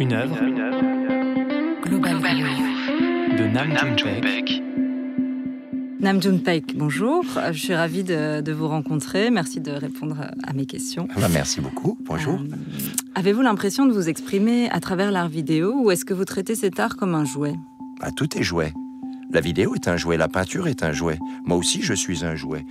Une œuvre Global de Nam June Paik. Nam June Paik, bonjour. Je suis ravie de, de, vous rencontrer. Merci de répondre à mes questions. Ah bah, merci beaucoup. Bonjour. Euh, Avez-vous l'impression de vous exprimer à travers l'art vidéo ou est-ce que vous traitez cet art comme un jouet? Bah, Tout est jouet. La vidéo est un jouet, la peinture est un jouet. Moi aussi, je suis un jouet.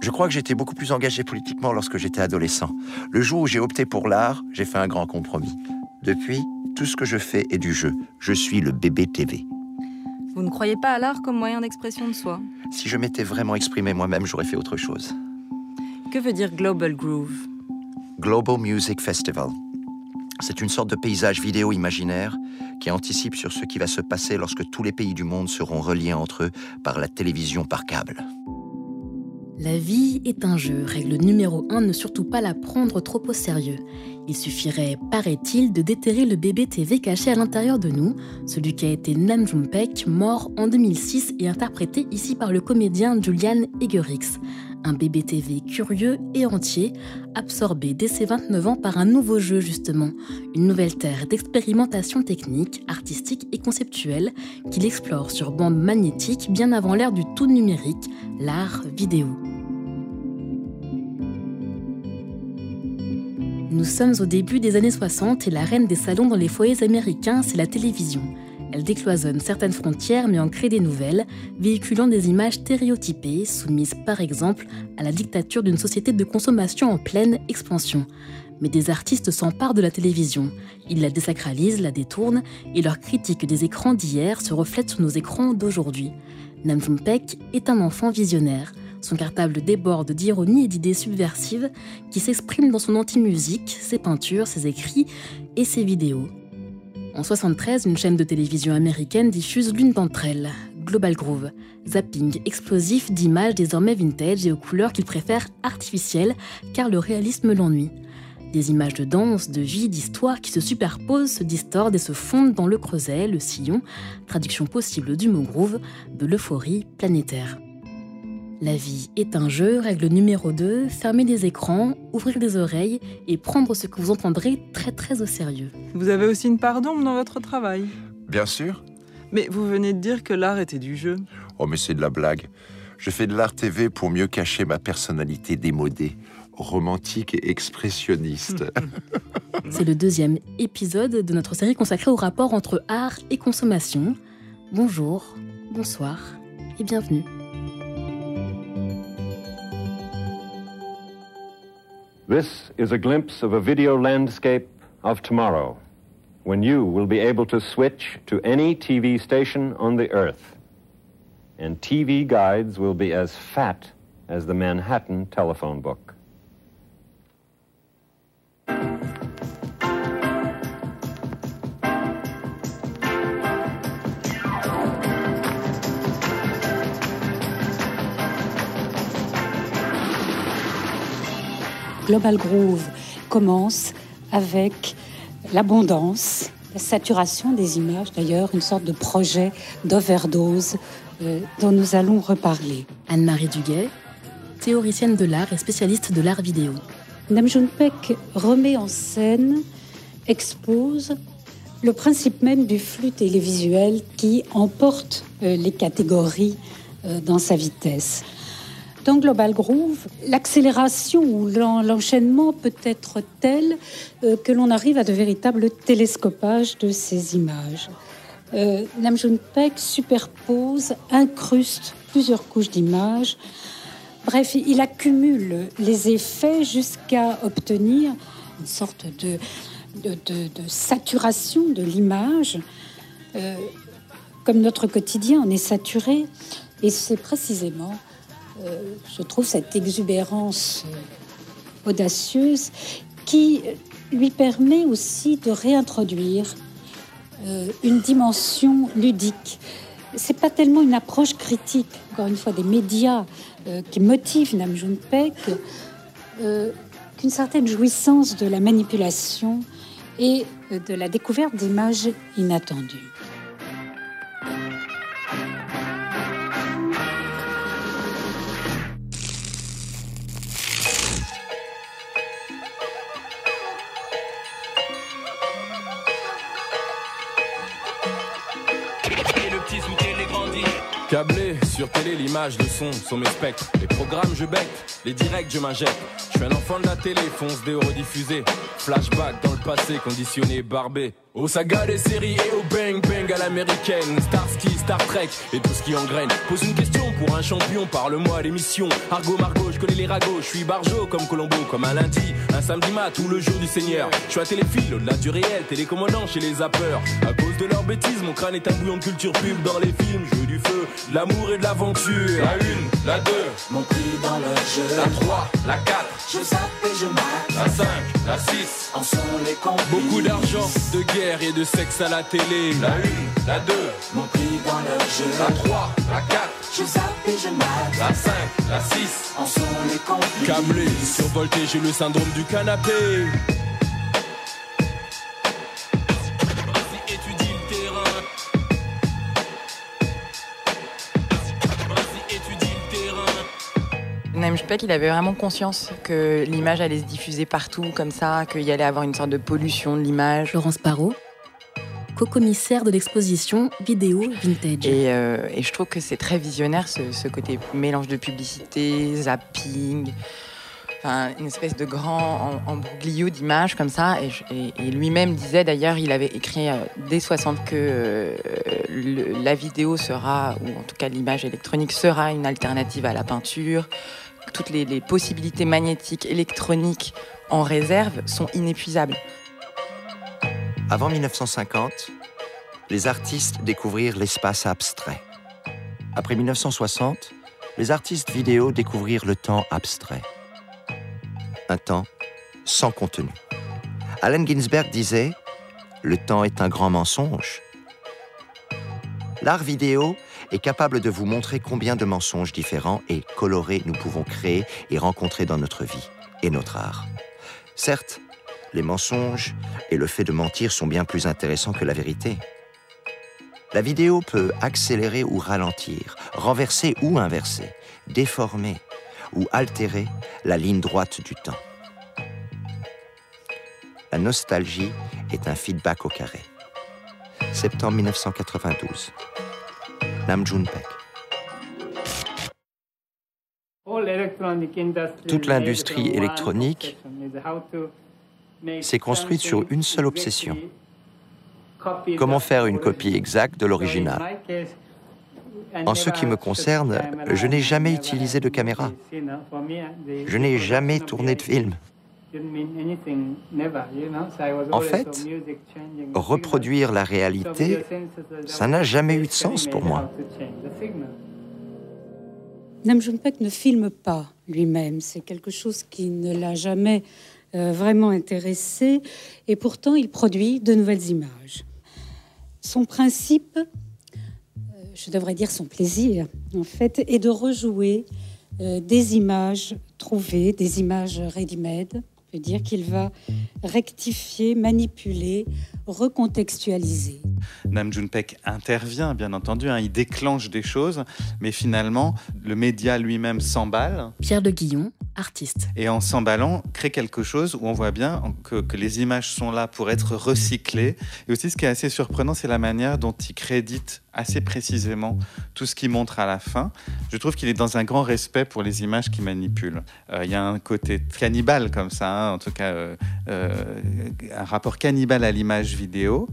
Je crois que j'étais beaucoup plus engagé politiquement lorsque j'étais adolescent. Le jour où j'ai opté pour l'art, j'ai fait un grand compromis. Depuis, tout ce que je fais est du jeu. Je suis le bébé TV. Vous ne croyez pas à l'art comme moyen d'expression de soi? Si je m'étais vraiment exprimé moi-même, j'aurais fait autre chose. Que veut dire Global Groove? Global Music Festival. C'est une sorte de paysage vidéo imaginaire qui anticipe sur ce qui va se passer lorsque tous les pays du monde seront reliés entre eux par la télévision par câble. La vie est un jeu. Règle numéro 1, ne surtout pas la prendre trop au sérieux. Il suffirait, paraît-il, de déterrer le bébé TV caché à l'intérieur de nous, celui qui a été Nam June mort en 2006 et interprété ici par le comédien Julian Egerix. Un bébé TV curieux et entier, absorbé dès ses 29 ans par un nouveau jeu justement, une nouvelle terre d'expérimentation technique, artistique et conceptuelle qu'il explore sur bande magnétique bien avant l'ère du tout numérique, l'art vidéo. Nous sommes au début des années 60 et la reine des salons dans les foyers américains, c'est la télévision. Elle décloisonne certaines frontières mais en crée des nouvelles, véhiculant des images stéréotypées, soumises par exemple à la dictature d'une société de consommation en pleine expansion. Mais des artistes s'emparent de la télévision. Ils la désacralisent, la détournent, et leur critique des écrans d'hier se reflète sur nos écrans d'aujourd'hui. Nam June Paik est un enfant visionnaire. Son cartable déborde d'ironie et d'idées subversives qui s'expriment dans son anti-musique, ses peintures, ses écrits et ses vidéos. En 73, une chaîne de télévision américaine diffuse l'une d'entre elles, Global Groove, zapping explosif d'images désormais vintage et aux couleurs qu'il préfère artificielles car le réalisme l'ennuie. Des images de danse, de vie, d'histoire qui se superposent, se distordent et se fondent dans le creuset, le sillon, traduction possible du mot groove, de l'euphorie planétaire. La vie est un jeu, règle numéro 2, fermer les écrans, ouvrir les oreilles et prendre ce que vous entendrez très très au sérieux. Vous avez aussi une part d'ombre dans votre travail Bien sûr. Mais vous venez de dire que l'art était du jeu. Oh mais c'est de la blague. Je fais de l'art TV pour mieux cacher ma personnalité démodée, romantique et expressionniste. c'est le deuxième épisode de notre série consacrée au rapport entre art et consommation. Bonjour, bonsoir et bienvenue. This is a glimpse of a video landscape of tomorrow, when you will be able to switch to any TV station on the earth. And TV guides will be as fat as the Manhattan telephone book. Global Groove commence avec l'abondance, la saturation des images, d'ailleurs une sorte de projet d'overdose euh, dont nous allons reparler. Anne-Marie Duguet, théoricienne de l'art et spécialiste de l'art vidéo. Nam June Paik remet en scène, expose le principe même du flux télévisuel qui emporte euh, les catégories euh, dans sa vitesse. Dans Global Groove, l'accélération ou l'enchaînement peut être tel euh, que l'on arrive à de véritables télescopages de ces images. Euh, Nam Paik superpose, incruste plusieurs couches d'images. Bref, il accumule les effets jusqu'à obtenir une sorte de saturation de l'image. Euh, comme notre quotidien en est saturé, et c'est précisément euh, je trouve cette exubérance euh, audacieuse qui lui permet aussi de réintroduire euh, une dimension ludique. C'est pas tellement une approche critique, encore une fois, des médias qui motivent Nam June Paik, qu'une certaine jouissance de la manipulation et de la découverte d'images inattendues. Sur télé, l'image, le son sont mes spectres. Les programmes, je bec, les directs, je m'injecte. Je suis un enfant de la télé, fonce des rediffusés. Flashback dans le passé, conditionné, barbé. Aux sagas des séries et au bang bang à l'américaine. Starsky, Star Trek et tout ce qui engraine. Pose une question pour un champion, parle-moi l'émission. Argo Margot, je connais les ragots, je suis barjo comme Colombo, comme un lundi, un samedi mat ou le jour du Seigneur. Je suis à téléphile, au-delà du réel, télécommandant chez les zappeurs. À cause de leurs bêtises, mon crâne est un bouillon de culture pub dans les films. Jeu du feu, de l'amour et de l'aventure. La une, la deux, Mon dans le jeu. la trois, la quatre, Je zappe et je mate. la cinq, la six. En sont les complices. Beaucoup d'argent, de guerre et de sexe à la télé. La une, la deux, Mon prix dans le jeu. la trois, la quatre, Je zappe et je mate. la cinq, la six. En sont les complices. Câblé, survolté, j'ai le syndrome du canapé. Naim Speck, il avait vraiment conscience que l'image allait se diffuser partout comme ça, qu'il y allait avoir une sorte de pollution de l'image. Florence Parot, co-commissaire de l'exposition Vidéo Vintage. Et, euh, et je trouve que c'est très visionnaire ce, ce côté mélange de publicité, zapping, enfin, une espèce de grand em- embroglio d'images comme ça. Et, je- et- et lui-même disait d'ailleurs, il avait écrit euh, dès 60 que euh, le- la vidéo sera, ou en tout cas l'image électronique sera une alternative à la peinture. Toutes les, possibilités magnétiques, électroniques en réserve sont inépuisables. Avant 1950, les artistes découvrirent l'espace abstrait. Après 1960, les artistes vidéo découvrirent le temps abstrait. Un temps sans contenu. Allen Ginsberg disait Le temps est un grand mensonge. L'art vidéo est capable de vous montrer combien de mensonges différents et colorés nous pouvons créer et rencontrer dans notre vie et notre art. Certes, les mensonges et le fait de mentir sont bien plus intéressants que la vérité. La vidéo peut accélérer ou ralentir, renverser ou inverser, déformer ou altérer la ligne droite du temps. La nostalgie est un feedback au carré. Septembre 1992. Toute l'industrie électronique s'est construite sur une seule obsession. Comment faire une copie exacte de l'original? En ce qui me concerne, je n'ai jamais utilisé de caméra. Je n'ai jamais tourné de film. En fait, reproduire la réalité, ça n'a jamais eu de sens pour moi. Nam June Paik ne filme pas lui-même. C'est quelque chose qui ne l'a jamais euh, vraiment intéressé. Et pourtant, il produit de nouvelles images. Son principe, euh, je devrais dire son plaisir, en fait, est de rejouer euh, des images trouvées, des images ready-made. Veut dire qu'il va rectifier, manipuler, recontextualiser. Nam June Paik intervient, bien entendu, hein, il déclenche des choses, mais finalement, le média lui-même s'emballe. Pierre de Guillon, artiste. Et en s'emballant, crée quelque chose où on voit bien que, que, les images sont là pour être recyclées. Et aussi, ce qui est assez surprenant, c'est la manière dont il crédite assez précisément tout ce qu'il montre à la fin. Je trouve qu'il est dans un grand respect pour les images qu'il manipule. Euh, il y a un côté cannibale comme ça, hein, en tout cas, euh, euh, un rapport cannibale à l'image vidéo.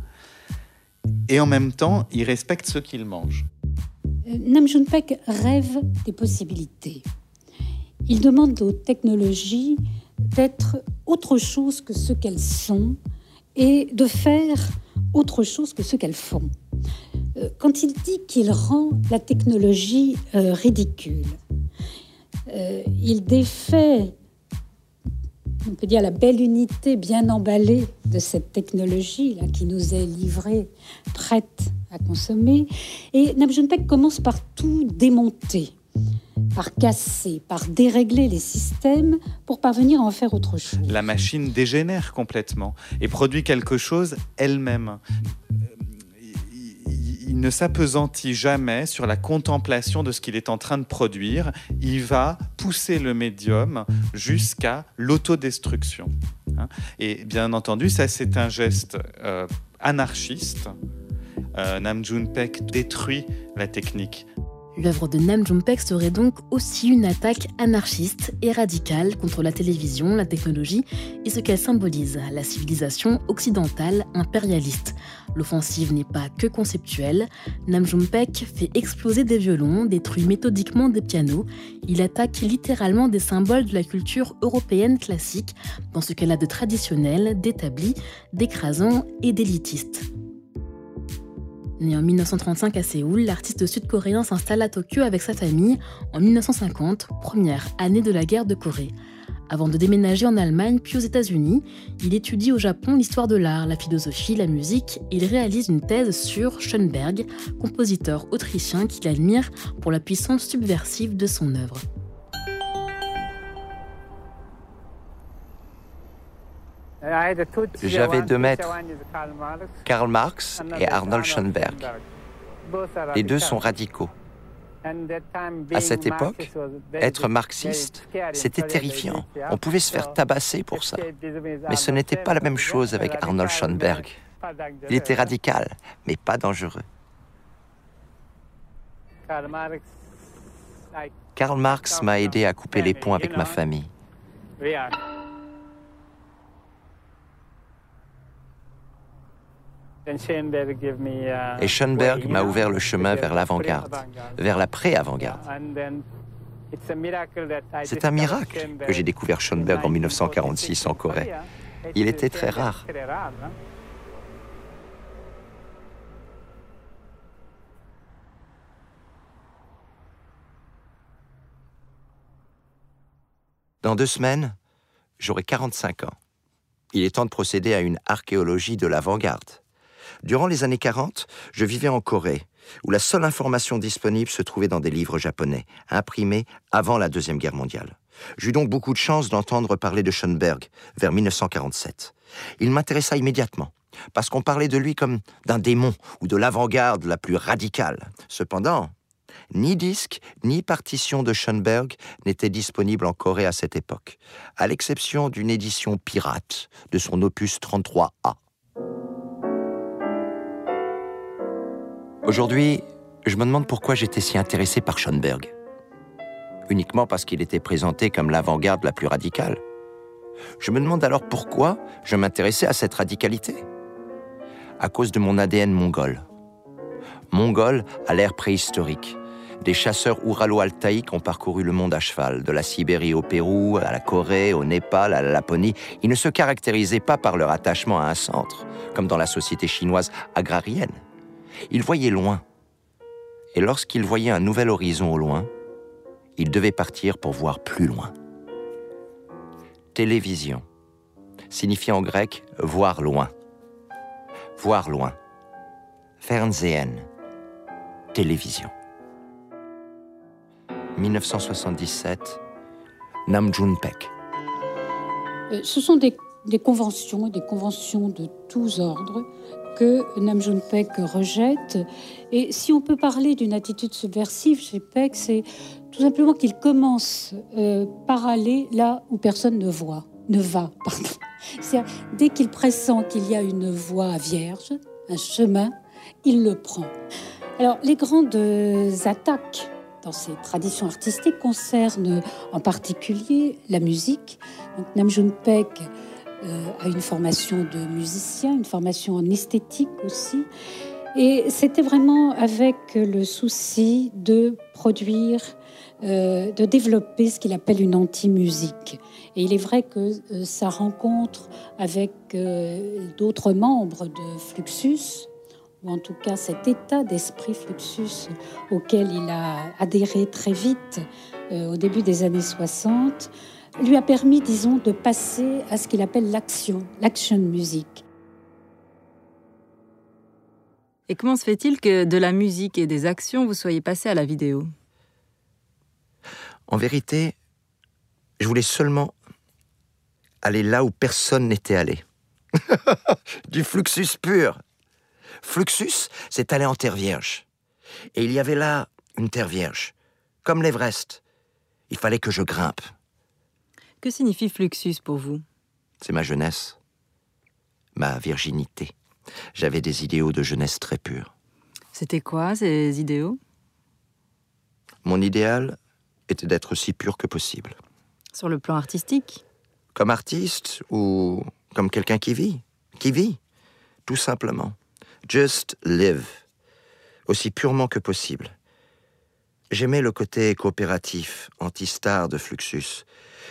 Et en même temps, il respecte ceux qu'il mange. Nam June Paik rêve des possibilités. Il demande aux technologies d'être autre chose que ce qu'elles sont et de faire autre chose que ce qu'elles font. Euh, Quand il dit qu'il rend la technologie euh, ridicule, euh, il défait, on peut dire, la belle unité bien emballée de cette technologie là, qui nous est livrée, prête à consommer. Et Paik commence par tout démonter par casser, par dérégler les systèmes pour parvenir à en faire autre chose. La machine dégénère complètement et produit quelque chose elle-même. Ne s'apesantit jamais sur la contemplation de ce qu'il est en train de produire. Il va pousser le médium jusqu'à l'autodestruction. Et bien entendu, ça c'est un geste euh, anarchiste. Euh, Nam June Paik détruit la technique. L'œuvre de Nam June-paik serait donc aussi une attaque anarchiste et radicale contre la télévision, la technologie et ce qu'elle symbolise, la civilisation occidentale impérialiste. L'offensive n'est pas que conceptuelle. Nam June-paik fait exploser des violons, détruit méthodiquement des pianos. Il attaque littéralement des symboles de la culture européenne classique dans ce qu'elle a de traditionnel, d'établi, d'écrasant et d'élitiste. Né en 1935 à Séoul, l'artiste sud-coréen s'installe à Tokyo avec sa famille en 1950, première année de la guerre de Corée. Avant de déménager en Allemagne puis aux États-Unis, il étudie au Japon l'histoire de l'art, la philosophie, la musique et il réalise une thèse sur Schoenberg, compositeur autrichien qu'il admire pour la puissance subversive de son œuvre. J'avais deux maîtres, Karl Marx et Arnold Schoenberg. Les deux sont radicaux. À cette époque, être marxiste, c'était terrifiant. On pouvait se faire tabasser pour ça. Mais ce n'était pas la même chose avec Arnold Schoenberg. Il était radical, mais pas dangereux. Karl Marx m'a aidé à couper les ponts avec ma famille. Et Schoenberg m'a ouvert le chemin vers l'avant-garde, vers la pré-avant-garde. C'est un miracle que j'ai découvert Schoenberg en 1946 en Corée. Il était très rare. Dans deux semaines, j'aurai 45 ans. Il est temps de procéder à une archéologie de l'avant-garde. Durant les années 40, je vivais en Corée, où la seule information disponible se trouvait dans des livres japonais, imprimés avant la Deuxième Guerre mondiale. J'eus donc beaucoup de chance d'entendre parler de Schoenberg vers 1947. Il m'intéressa immédiatement, parce qu'on parlait de lui comme d'un démon ou de l'avant-garde la plus radicale. Cependant, ni disque ni partition de Schoenberg n'étaient disponibles en Corée à cette époque, à l'exception d'une édition pirate de son opus 33A. Aujourd'hui, je me demande pourquoi j'étais si intéressé par Schoenberg. Uniquement parce qu'il était présenté comme l'avant-garde la plus radicale. Je me demande alors pourquoi je m'intéressais à cette radicalité. À cause de mon ADN mongol. Mongol à l'ère préhistorique. Des chasseurs ouralo-altaïques ont parcouru le monde à cheval, de la Sibérie au Pérou, à la Corée, au Népal, à la Laponie. Ils ne se caractérisaient pas par leur attachement à un centre, comme dans la société chinoise agrarienne. Ils voyaient loin. Et lorsqu'ils voyaient un nouvel horizon au loin, ils devaient partir pour voir plus loin. Télévision signifie en grec voir loin. Voir loin. Fernsehen. Télévision. 1977. Nam June-paik. Euh, Ce sont des conventions, des conventions de tous ordres que Nam June Paik rejette. Et si on peut parler d'une attitude subversive chez Paik, c'est tout simplement qu'il commence euh, par aller là où personne ne voit, ne va. Pardon. Dès qu'il pressent qu'il y a une voie vierge, un chemin, il le prend. Alors, les grandes attaques dans ces traditions artistiques concernent en particulier la musique. Donc, Nam June Euh, a une formation de musicien, une formation en esthétique aussi. Et c'était vraiment avec le souci de produire, euh, de développer ce qu'il appelle une anti-musique. Et il est vrai que euh, sa rencontre avec d'autres membres de Fluxus, ou en tout cas cet état d'esprit Fluxus auquel il a adhéré très vite au début des années 60, lui a permis, disons, de passer à ce qu'il appelle l'action, l'action music. Et comment se fait-il que de la musique et des actions, vous soyez passé à la vidéo? En vérité, je voulais seulement aller là où personne n'était allé. du fluxus pur. Fluxus, c'est aller en terre vierge. Et il y avait là une terre vierge, comme l'Everest. Il fallait que je grimpe. Que signifie Fluxus pour vous? C'est ma jeunesse, ma virginité. J'avais des idéaux de jeunesse très purs. C'était quoi ces idéaux? Mon idéal était d'être aussi pur que possible. Sur le plan artistique? Comme artiste ou comme quelqu'un qui vit Qui vit, tout simplement. Just live, aussi purement que possible. J'aimais le côté coopératif, anti-star de Fluxus,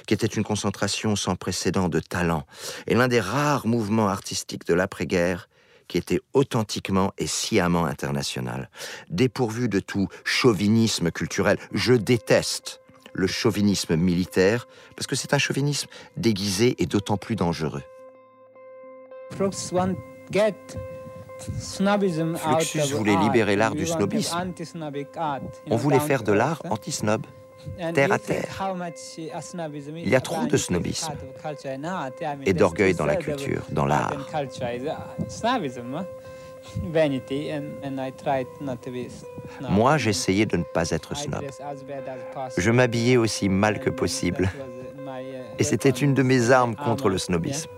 qui était une concentration sans précédent de talent, et l'un des rares mouvements artistiques de l'après-guerre qui était authentiquement et sciemment international, dépourvu de tout chauvinisme culturel. Je déteste le chauvinisme militaire, parce que c'est un chauvinisme déguisé et d'autant plus dangereux. Fluxus voulait libérer l'art du snobisme. On voulait faire de l'art anti-snob terre à terre. Il y a trop de snobisme et d'orgueil dans la culture, dans l'art. Moi, j'essayais de ne pas être snob. Je m'habillais aussi mal que possible. Et c'était une de mes armes contre le snobisme.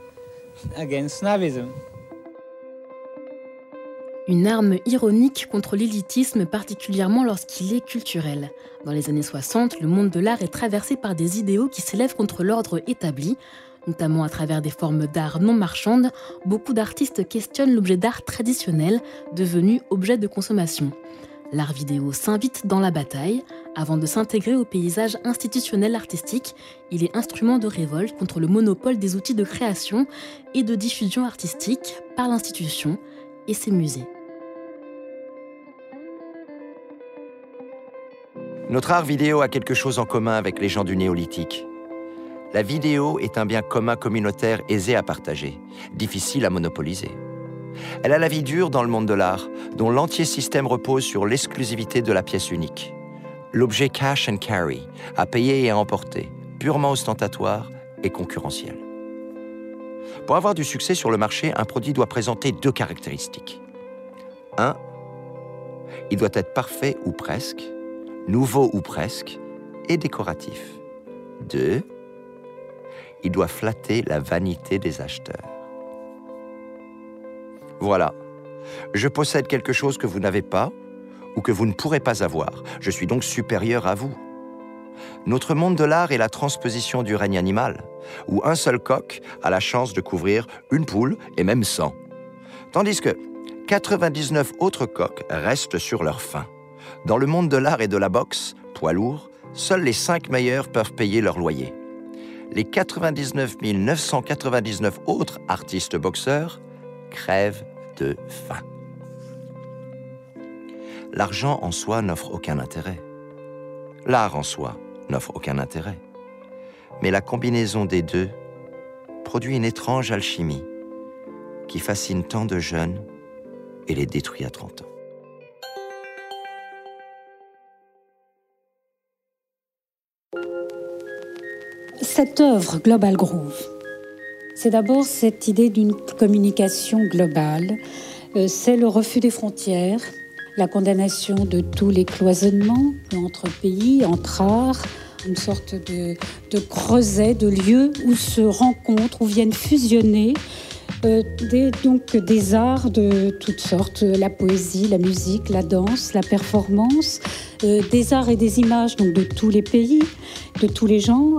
Une arme ironique contre l'élitisme, particulièrement lorsqu'il est culturel. Dans les années 60, le monde de l'art est traversé par des idéaux qui s'élèvent contre l'ordre établi. Notamment à travers des formes d'art non marchandes, beaucoup d'artistes questionnent l'objet d'art traditionnel, devenu objet de consommation. L'art vidéo s'invite dans la bataille. Avant de s'intégrer au paysage institutionnel artistique, il est instrument de révolte contre le monopole des outils de création et de diffusion artistique par l'institution et ses musées. Notre art vidéo a quelque chose en commun avec les gens du néolithique. La vidéo est un bien commun communautaire aisé à partager, difficile à monopoliser. Elle a la vie dure dans le monde de l'art, dont l'entier système repose sur l'exclusivité de la pièce unique. L'objet cash and carry, à payer et à emporter, purement ostentatoire et concurrentiel. Pour avoir du succès sur le marché, un produit doit présenter deux caractéristiques. Un, il doit être parfait ou presque, nouveau ou presque, et décoratif. 2. Il doit flatter la vanité des acheteurs. Voilà. Je possède quelque chose que vous n'avez pas ou que vous ne pourrez pas avoir. Je suis donc supérieur à vous. Notre monde de l'art est la transposition du règne animal, où un seul coq a la chance de couvrir une poule et même 100. Tandis que 99 autres coqs restent sur leur faim. Dans le monde de l'art et de la boxe, poids lourd, seuls les 5 meilleurs peuvent payer leur loyer. Les 99 999 autres artistes boxeurs crèvent de faim. L'argent en soi n'offre aucun intérêt. L'art en soi n'offre aucun intérêt. Mais la combinaison des deux produit une étrange alchimie qui fascine tant de jeunes et les détruit à 30 ans. Cette œuvre Global Groove, c'est d'abord cette idée d'une communication globale, euh, c'est le refus des frontières, la condamnation de tous les cloisonnements entre pays, entre arts, une sorte de, creuset, de lieu où se rencontrent, où viennent fusionner euh, des, donc des arts de toutes sortes, la poésie, la musique, la danse, la performance, euh, des arts et des images donc de tous les pays, de tous les genres.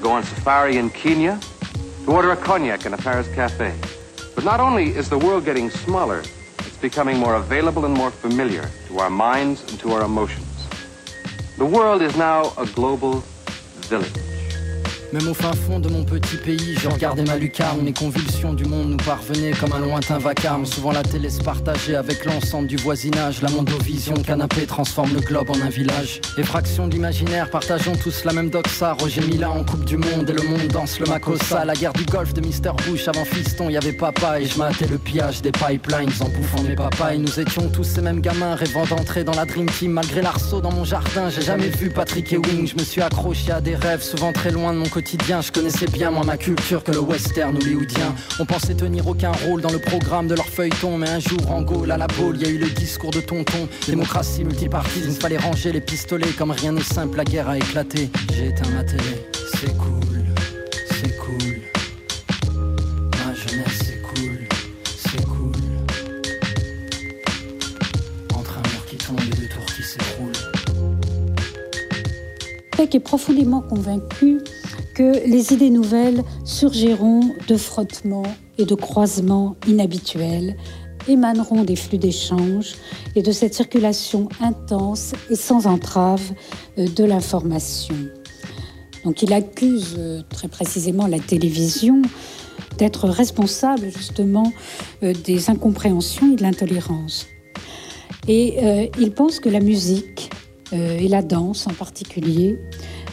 to go on safari in Kenya, to order a cognac in a Paris cafe. But not only is the world getting smaller, it's becoming more available and more familiar to our minds and to our emotions. The world is now a global village. Même au fin fond de mon petit pays, je regardais ma lucarne. Les convulsions du monde nous parvenaient comme un lointain vacarme. Souvent la télé se partageait avec l'ensemble du voisinage. La mondovision canapé transforme le globe en un village. Effraction de l'imaginaire, partageons tous la même doxa. Roger Mila en Coupe du Monde et le monde danse le Makossa. La guerre du golf de Mr. Bush avant Fiston, y avait papa et je m'attais le pillage des pipelines en bouffant mes papas. Et nous étions tous ces mêmes gamins rêvant d'entrer dans la Dream Team. Malgré l'arceau dans mon jardin, j'ai jamais vu Patrick Ewing. Je me suis accroché à des rêves souvent très loin de mon Je connaissais bien moi ma culture que le western hollywoodien. On pensait tenir aucun rôle dans le programme de leur feuilleton, mais un jour en Gaule à la boule, il y a eu le discours de tonton. Démocratie multipartite, il fallait ranger les pistolets comme rien n'est simple, la guerre a éclaté. J'ai éteint ma télé, c'est cool, c'est cool. Ma jeunesse c'est cool, c'est cool. Entre un mur qui tombe et deux tours qui s'écroulent. Est profondément convaincu les idées nouvelles surgiront de frottements et de croisements inhabituels, émaneront des flux d'échanges et de cette circulation intense et sans entrave euh, de l'information. Donc il accuse euh, très précisément la télévision d'être responsable justement euh, des incompréhensions et de l'intolérance. Et il pense que la musique et la danse en particulier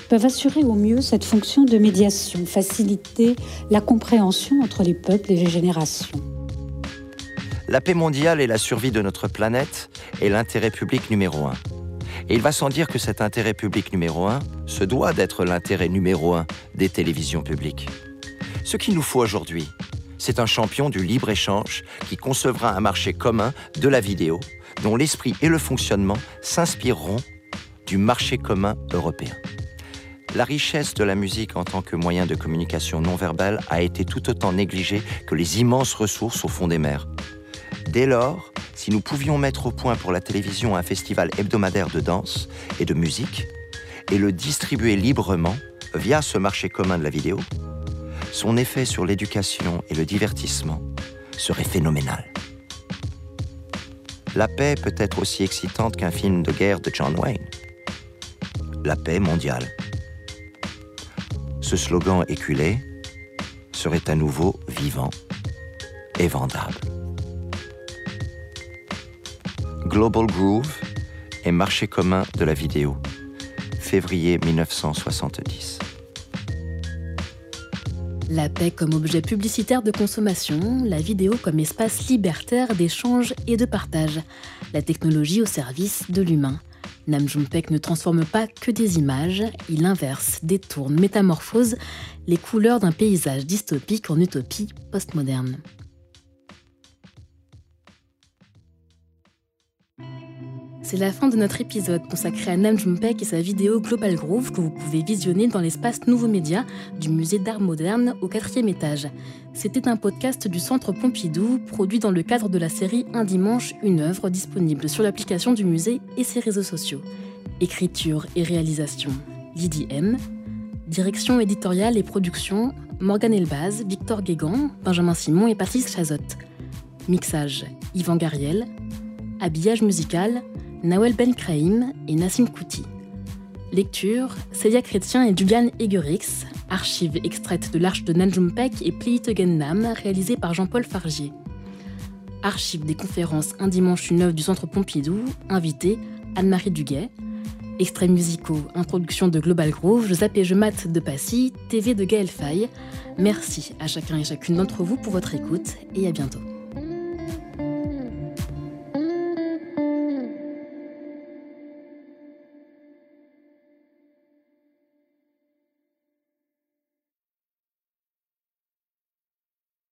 peuvent assurer au mieux cette fonction de médiation, faciliter la compréhension entre les peuples et les générations. La paix mondiale et la survie de notre planète est l'intérêt public numéro un. Et il va sans dire que cet intérêt public numéro un se doit d'être l'intérêt numéro un des télévisions publiques. Ce qu'il nous faut aujourd'hui, c'est un champion du libre-échange qui concevra un marché commun de la vidéo, dont l'esprit et le fonctionnement s'inspireront du marché commun européen. La richesse de la musique en tant que moyen de communication non verbale a été tout autant négligée que les immenses ressources au fond des mers. Dès lors, si nous pouvions mettre au point pour la télévision un festival hebdomadaire de danse et de musique, et le distribuer librement via ce marché commun de la vidéo, son effet sur l'éducation et le divertissement serait phénoménal. La paix peut être aussi excitante qu'un film de guerre de John Wayne. La paix mondiale ce slogan éculé serait à nouveau vivant et vendable. Global Groove et marché commun de la vidéo, février 1970. La paix comme objet publicitaire de consommation, la vidéo comme espace libertaire d'échange et de partage, la technologie au service de l'humain. Nam ne transforme pas que des images, il inverse, détourne, métamorphose les couleurs d'un paysage dystopique en utopie postmoderne. C'est la fin de notre épisode consacré à Nam June-paik et sa vidéo Global Groove que vous pouvez visionner dans l'espace Nouveaux Médias du musée d'art moderne au quatrième étage. C'était un podcast du Centre Pompidou produit dans le cadre de la série Un dimanche, une œuvre disponible sur l'application du musée et ses réseaux sociaux. Écriture et réalisation Lydie M. Direction éditoriale et production Morgane Elbaz, Victor Guégan, Benjamin Simon et Patrice Chazotte. Mixage Yvan Gariel. Habillage musical Nawel Ben Kraïm et Nassim Kouti. Lecture Célia Chrétien et Julian Egerix. Archives extraites de l'Arche de Nanjumpek et Play Nam, réalisées par Jean-Paul Fargier. Archives des conférences Un dimanche une œuvre du Centre Pompidou. Invité Anne-Marie Duguet. Extraits musicaux, introduction de Global Groove, Je je de Passy, TV de Gaël Faye. Merci à chacun et chacune d'entre vous pour votre écoute et à bientôt.